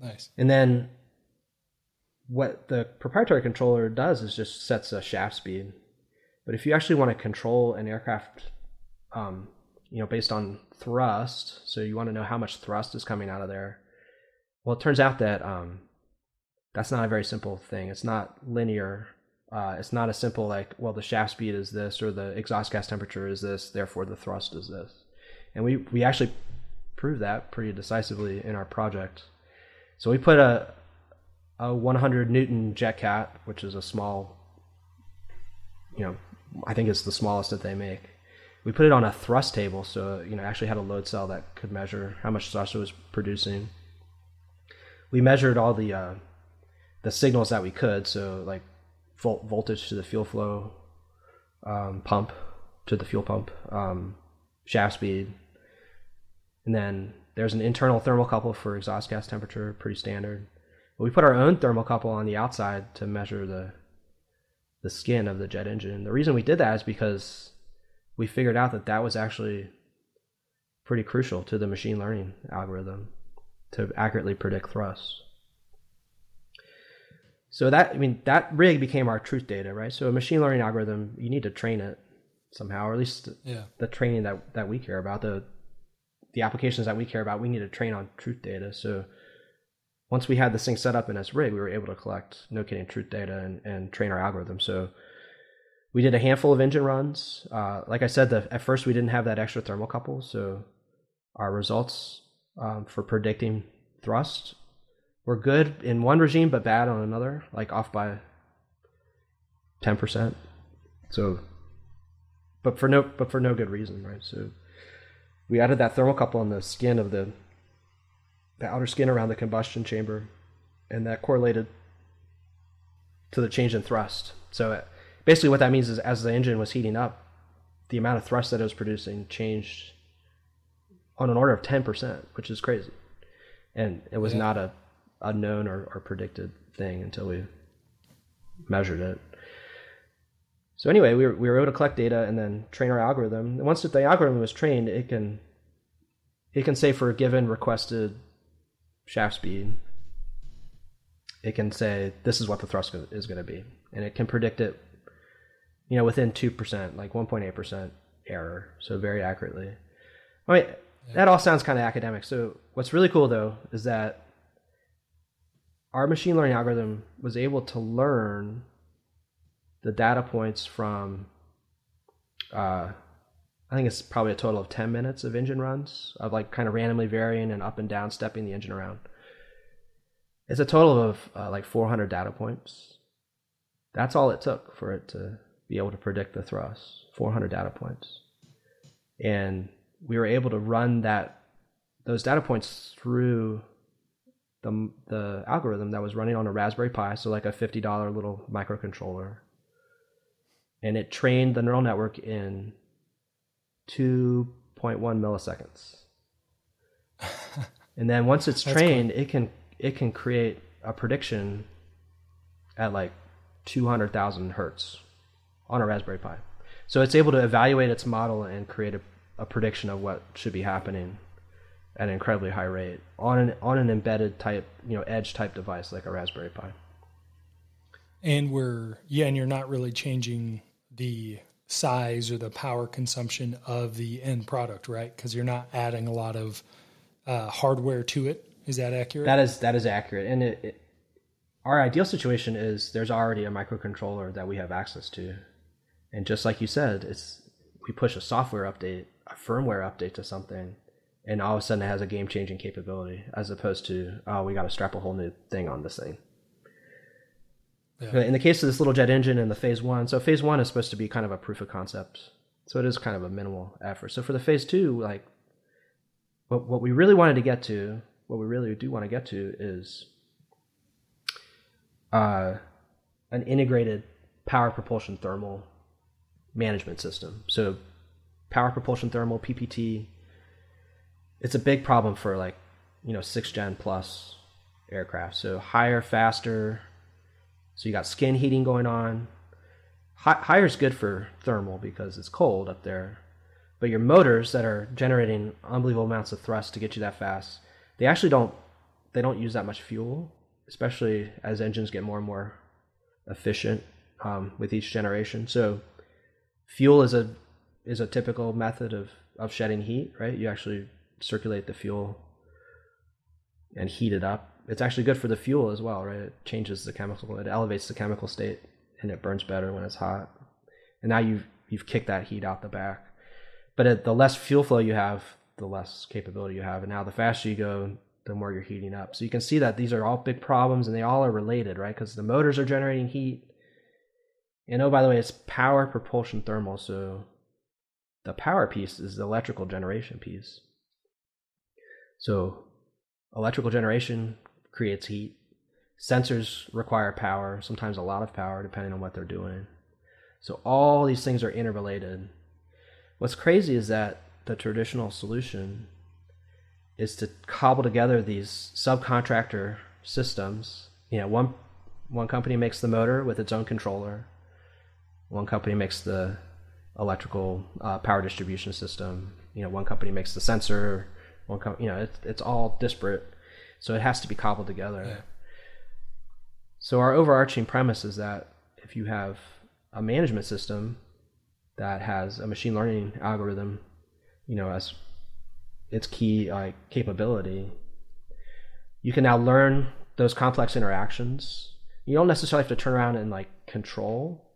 Nice. And then what the proprietary controller does is just sets a shaft speed. But if you actually want to control an aircraft um, you know, based on thrust. So you want to know how much thrust is coming out of there. Well, it turns out that um, that's not a very simple thing. It's not linear. Uh, it's not a simple like, well, the shaft speed is this or the exhaust gas temperature is this, therefore the thrust is this. And we we actually proved that pretty decisively in our project. So we put a a 100 Newton JetCat, which is a small, you know, I think it's the smallest that they make we put it on a thrust table, so you know actually had a load cell that could measure how much thrust it was producing. We measured all the uh, the signals that we could, so like volt voltage to the fuel flow um, pump to the fuel pump, um, shaft speed, and then there's an internal thermocouple for exhaust gas temperature, pretty standard. We put our own thermocouple on the outside to measure the the skin of the jet engine. The reason we did that is because we figured out that that was actually pretty crucial to the machine learning algorithm to accurately predict thrust. So that I mean that rig became our truth data, right? So a machine learning algorithm, you need to train it somehow, or at least yeah. the training that that we care about, the the applications that we care about, we need to train on truth data. So once we had this thing set up in this rig, we were able to collect no kidding truth data and, and train our algorithm. So we did a handful of engine runs. Uh, like I said, the, at first we didn't have that extra thermocouple, so our results um, for predicting thrust were good in one regime but bad on another, like off by ten percent. So, but for no but for no good reason, right? So we added that thermocouple on the skin of the the outer skin around the combustion chamber, and that correlated to the change in thrust. So it, basically, what that means is as the engine was heating up, the amount of thrust that it was producing changed on an order of 10%, which is crazy. And it was yeah. not a, a known or, or predicted thing until we measured it. So anyway, we were, we were able to collect data and then train our algorithm. And once the algorithm was trained, it can it can say for a given requested shaft speed, it can say this is what the thrust is going to be, and it can predict it, you know, within two percent, like one point eight percent error, so very accurately. I mean, yeah. that all sounds kind of academic. So what's really cool though is that our machine learning algorithm was able to learn the data points from uh, I think it's probably a total of 10 minutes of engine runs of like kind of randomly varying and up and down stepping the engine around. It's a total of uh, like 400 data points. That's all it took for it to be able to predict the thrust. 400 data points. And we were able to run that those data points through the the algorithm that was running on a Raspberry Pi, so like a $50 little microcontroller. And it trained the neural network in 2.1 milliseconds. and then once it's trained, cool. it can it can create a prediction at like 200,000 hertz on a Raspberry Pi. So it's able to evaluate its model and create a, a prediction of what should be happening at an incredibly high rate on an on an embedded type, you know, edge type device like a Raspberry Pi. And we're yeah, and you're not really changing the size or the power consumption of the end product, right? Because you're not adding a lot of uh, hardware to it. Is that accurate? That is that is accurate. And it, it, our ideal situation is there's already a microcontroller that we have access to, and just like you said, it's we push a software update, a firmware update to something, and all of a sudden it has a game changing capability, as opposed to oh we got to strap a whole new thing on this thing. Yeah. In the case of this little jet engine and the phase one, so phase one is supposed to be kind of a proof of concept. So it is kind of a minimal effort. So for the phase two, like what what we really wanted to get to, what we really do want to get to is uh, an integrated power propulsion thermal management system. So power propulsion thermal PPT. It's a big problem for like you know six gen plus aircraft. So higher, faster, so you got skin heating going on. Higher is good for thermal because it's cold up there. But your motors that are generating unbelievable amounts of thrust to get you that fast, they actually don't they don't use that much fuel, especially as engines get more and more efficient um, with each generation. So fuel is a is a typical method of of shedding heat, right? You actually circulate the fuel and heat it up it's actually good for the fuel as well, right? It changes the chemical, it elevates the chemical state, and it burns better when it's hot. And now you've you've kicked that heat out the back. But it, the less fuel flow you have, the less capability you have. And now the faster you go, the more you're heating up. So you can see that these are all big problems, and they all are related, right? Because the motors are generating heat. And oh, by the way, it's power, propulsion, thermal. So the power piece is the electrical generation piece. So electrical generation creates heat. Sensors require power, sometimes a lot of power, depending on what they're doing. So all these things are interrelated. What's crazy is that the traditional solution is to cobble together these subcontractor systems. You know, one one company makes the motor with its own controller. One company makes the electrical uh, power distribution system. You know, one company makes the sensor. One company, you know, it's it's all disparate, so it has to be cobbled together. Yeah. So our overarching premise is that if you have a management system that has a machine learning algorithm, you know, as its key like capability, you can now learn those complex interactions. You don't necessarily have to turn around and like control,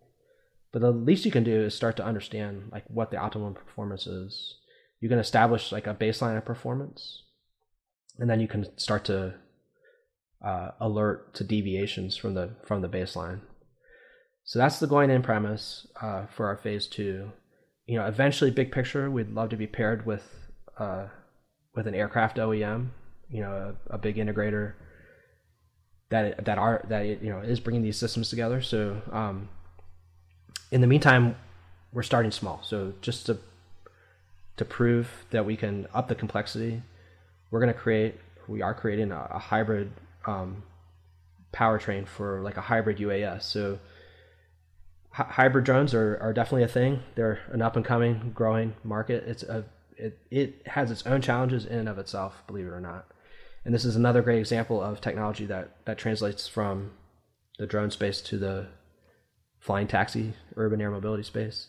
but the least you can do is start to understand like what the optimum performance is. You can establish like a baseline of performance, and then you can start to uh, alert to deviations from the from the baseline. So that's the going in premise uh, for our phase two. You know, eventually, big picture, we'd love to be paired with uh, with an aircraft OEM. You know, a, a big integrator that that are that you know is bringing these systems together. So um, in the meantime, we're starting small. So just to to prove that we can up the complexity, we're going to create. We are creating a, a hybrid um, powertrain for like a hybrid UAS. So h- hybrid drones are, are definitely a thing. They're an up and coming, growing market. It's a it, it has its own challenges in and of itself, believe it or not. And this is another great example of technology that that translates from the drone space to the flying taxi urban air mobility space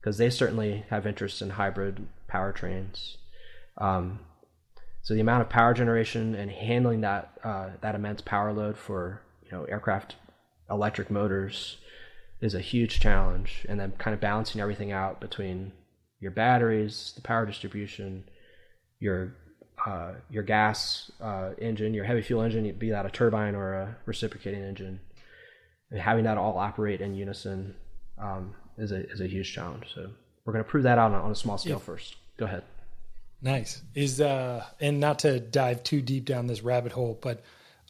because they certainly have interest in hybrid powertrains. Um, so the amount of power generation and handling that uh, that immense power load for you know aircraft electric motors is a huge challenge, and then kind of balancing everything out between your batteries, the power distribution, your uh, your gas uh, engine, your heavy fuel engine, be that a turbine or a reciprocating engine, and having that all operate in unison um, is a is a huge challenge. So we're going to prove that out on, on a small scale first. Go ahead. Nice. Is uh and not to dive too deep down this rabbit hole, but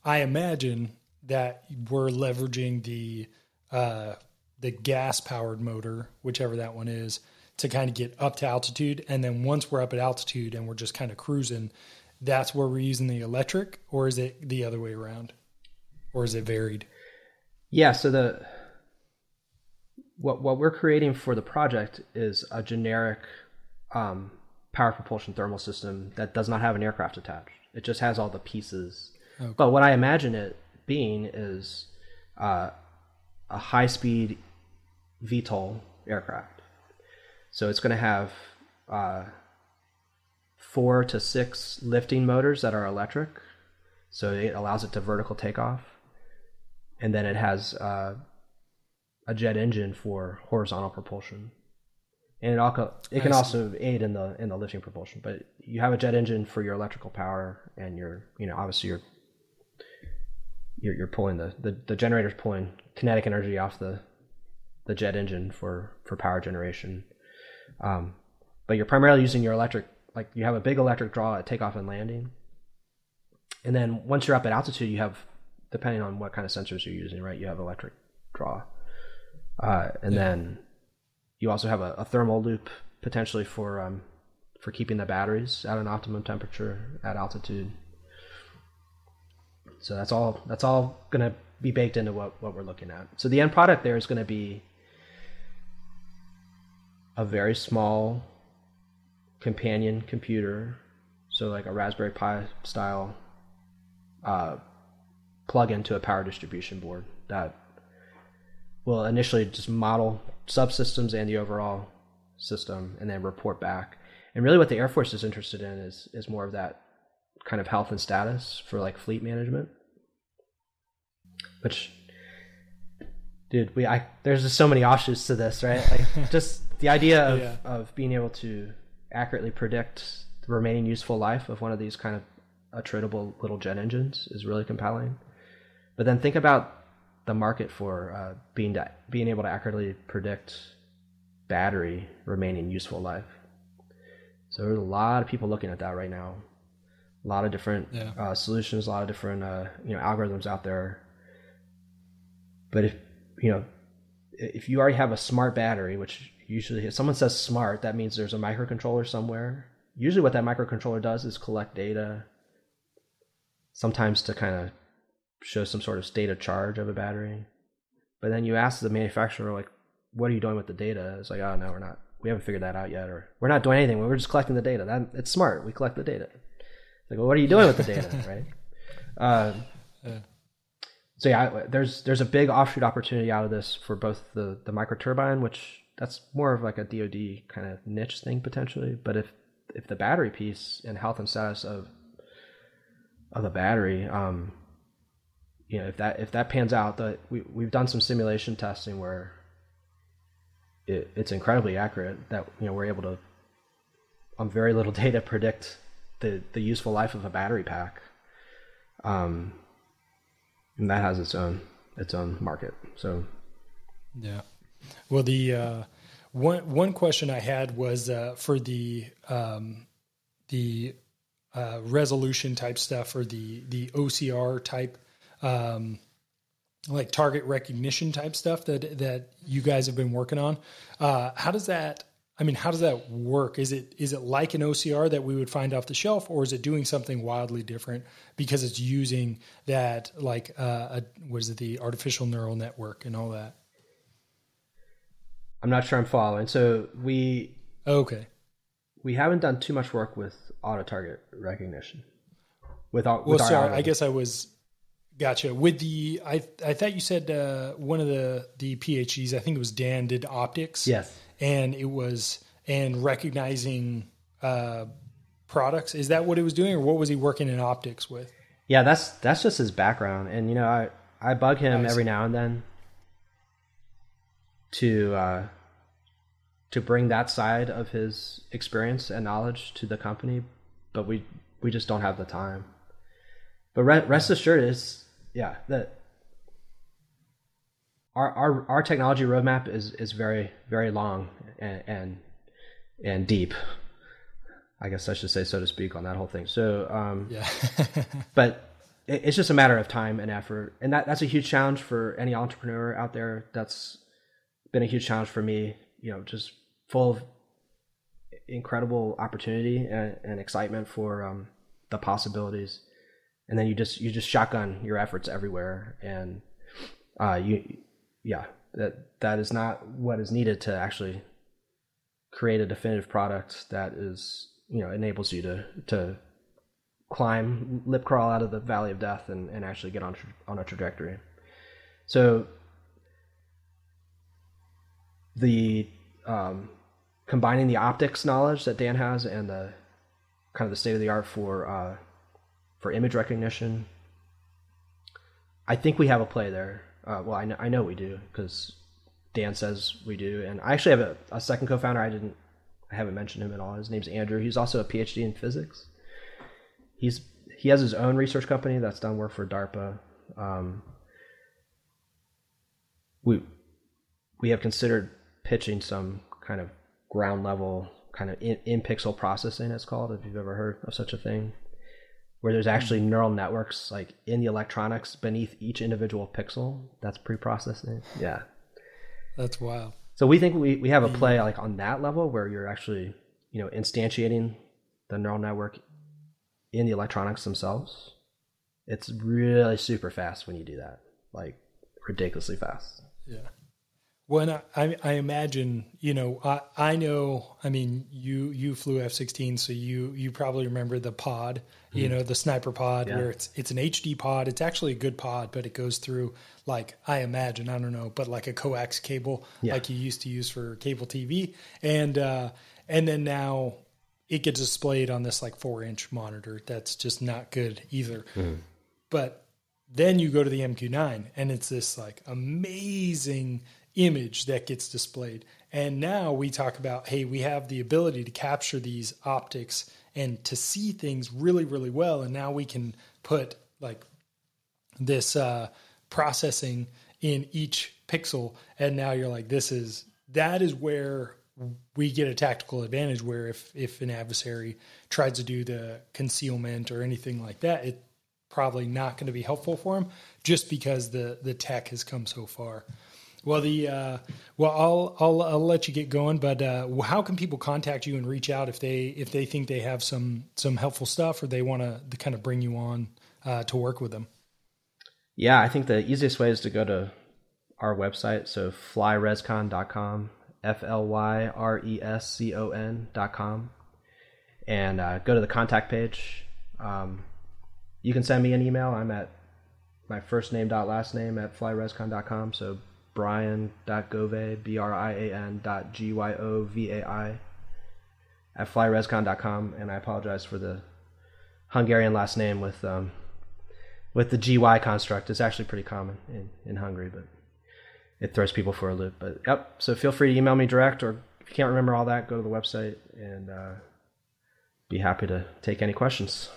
I imagine that we're leveraging the uh the gas powered motor, whichever that one is, to kind of get up to altitude and then once we're up at altitude and we're just kind of cruising, that's where we're using the electric or is it the other way around? Or is it varied? Yeah, so the what what we're creating for the project is a generic um power propulsion thermal system that does not have an aircraft attached. It just has all the pieces. Okay. But what I imagine it being is uh, a high speed VTOL aircraft. So it's going to have uh, four to six lifting motors that are electric. So it allows it to vertical takeoff. And then it has uh, a jet engine for horizontal propulsion and it also it can also aid in the in the lifting propulsion. But you have a jet engine for your electrical power, and you're you know obviously you're you're, you're pulling the, the the generator's pulling kinetic energy off the the jet engine for for power generation. Um, but you're primarily using your electric like you have a big electric draw at takeoff and landing, and then once you're up at altitude, you have depending on what kind of sensors you're using, right? You have electric draw, uh, and yeah. then you also have a, a thermal loop potentially for um, for keeping the batteries at an optimum temperature at altitude. So that's all that's all going to be baked into what, what we're looking at. So the end product there is going to be a very small companion computer, so like a Raspberry Pi style uh, plug into a power distribution board that will initially just model subsystems and the overall system and then report back. And really what the Air Force is interested in is is more of that kind of health and status for like fleet management. Which dude, we I there's just so many offshoots to this, right? Like just the idea of, yeah. of being able to accurately predict the remaining useful life of one of these kind of attritable little jet engines is really compelling. But then think about the market for uh, being to, being able to accurately predict battery remaining useful life. So there's a lot of people looking at that right now. A lot of different yeah. uh, solutions, a lot of different uh, you know algorithms out there. But if you know if you already have a smart battery, which usually if someone says smart, that means there's a microcontroller somewhere. Usually, what that microcontroller does is collect data, sometimes to kind of show some sort of state of charge of a battery. But then you ask the manufacturer, like, what are you doing with the data? It's like, oh no, we're not. We haven't figured that out yet, or we're not doing anything. We're just collecting the data. That it's smart. We collect the data. It's like, well, what are you doing with the data, right? Uh, Yeah. so yeah, there's there's a big offshoot opportunity out of this for both the the micro turbine, which that's more of like a DoD kind of niche thing potentially. But if if the battery piece and health and status of of the battery, um, you know, if that if that pans out, that we we've done some simulation testing where it, it's incredibly accurate that you know we're able to on very little data predict the the useful life of a battery pack. Um, and that has its own its own market. So Yeah. Well, the uh, one one question I had was uh, for the um, the uh, resolution type stuff or the the OCR type, um, like target recognition type stuff that that you guys have been working on. Uh, how does that? I mean, how does that work? Is it is it like an OCR that we would find off the shelf, or is it doing something wildly different because it's using that like uh, a, what is it the artificial neural network and all that? I'm not sure I'm following. So we Okay. we haven't done too much work with auto target recognition. With our, Well, sorry. I guess I was gotcha. With the I I thought you said uh, one of the the PhDs. I think it was Dan did optics. yes. And it was and recognizing uh, products. Is that what it was doing, or what was he working in optics with? Yeah, that's that's just his background, and you know, I I bug him I every now and then to uh, to bring that side of his experience and knowledge to the company, but we we just don't have the time. But rest assured, is yeah that our our our technology roadmap is is very very long and and, and deep. I guess I should say so to speak on that whole thing. So um, Yeah. but it- it's just a matter of time and effort and that, that's a huge challenge for any entrepreneur out there that's been a huge challenge for me you know just full of incredible opportunity and, and excitement for um, the possibilities and then you just you just shotgun your efforts everywhere and uh, you yeah that that is not what is needed to actually create a definitive product that is you know enables you to to climb, lip crawl out of the valley of death, and, and actually get on tra- on a trajectory. So the um, combining the optics knowledge that Dan has and the kind of the state of the art for uh, for image recognition, I think we have a play there. Uh, well, I know, I know we do because Dan says we do, and I actually have a, a second co-founder. I didn't, I haven't mentioned him at all. His name's Andrew. He's also a PhD in physics he's he has his own research company that's done work for DARPA. Um, we we have considered pitching some kind of ground level kind of in, in pixel processing. It's called if you've ever heard of such a thing, where there's actually mm. neural networks like in the electronics beneath each individual pixel that's pre-processing. Yeah. That's wild. So we think we, we have a mm. play like on that level where you're actually, you know, instantiating the neural network in the electronics themselves. It's really super fast when you do that. Like ridiculously fast. Yeah. Well, I, I, I imagine, you know, I, I know, I mean, you, you flew F-16, so you, you probably remember the pod, you know, the sniper pod Yeah. where it's, it's an HD pod. It's actually a good pod, but it goes through like, I imagine, I don't know, but like a coax cable, Yeah. like you used to use for cable TV. And, uh, and then now it gets displayed on this like four inch monitor. That's just not good either. But then you go to the MQ9 and it's this like amazing image that gets displayed. And now we talk about, hey, we have the ability to capture these optics and to see things really, really well. And now we can put like this uh, processing in each pixel. And now you're like, this is that is where we get a tactical advantage. Where if if an adversary tries to do the concealment or anything like that, it probably not going to be helpful for him just because the the tech has come so far. Well, the uh, well, I'll, I'll I'll let you get going, but uh, how can people contact you and reach out if they if they think they have some some helpful stuff or they want to kind of bring you on uh, to work with them? Yeah, I think the easiest way is to go to our website, so flyrescon.com, F L Y R E S C O N.com, and uh, go to the contact page. Um, you can send me an email. I'm at my first name dot last name at flyrescon.com. So brian.gyovai, B R I A N dot G Y O V A I at flyrescon.com. And I apologize for the Hungarian last name with um, with the GY construct. It's actually pretty common in, in Hungary, but it throws people for a loop. But yep, so feel free to email me direct, or if you can't remember all that, go to the website and uh, be happy to take any questions.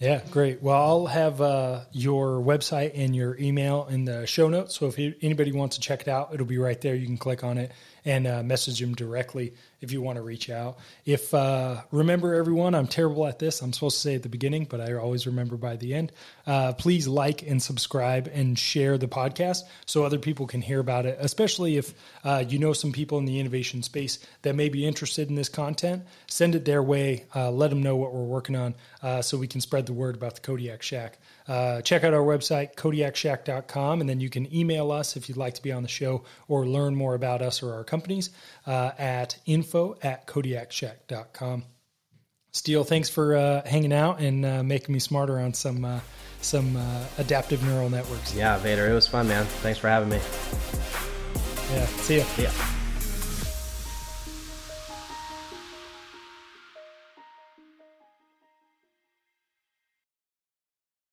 Yeah, great. Well, I'll have uh, your website and your email in the show notes. So if anybody wants to check it out, it'll be right there. You can click on it and uh, message him directly if you want to reach out. If uh, remember everyone, I'm terrible at this. I'm supposed to say at the beginning, but I always remember by the end. Uh, please like and subscribe and share the podcast so other people can hear about it. Especially if uh, you know some people in the innovation space that may be interested in this content, send it their way. Uh, let them know what we're working on uh, so we can spread the word about the Kodiak Shack. Uh, check out our website, kodiakshack.com, and then you can email us if you'd like to be on the show or learn more about us or our companies uh, at info at kodiakshack.com. Steel, thanks for uh, hanging out and uh, making me smarter on some uh, some uh, adaptive neural networks. Yeah, Vader, it was fun, man. Thanks for having me. Yeah, see ya. Yeah.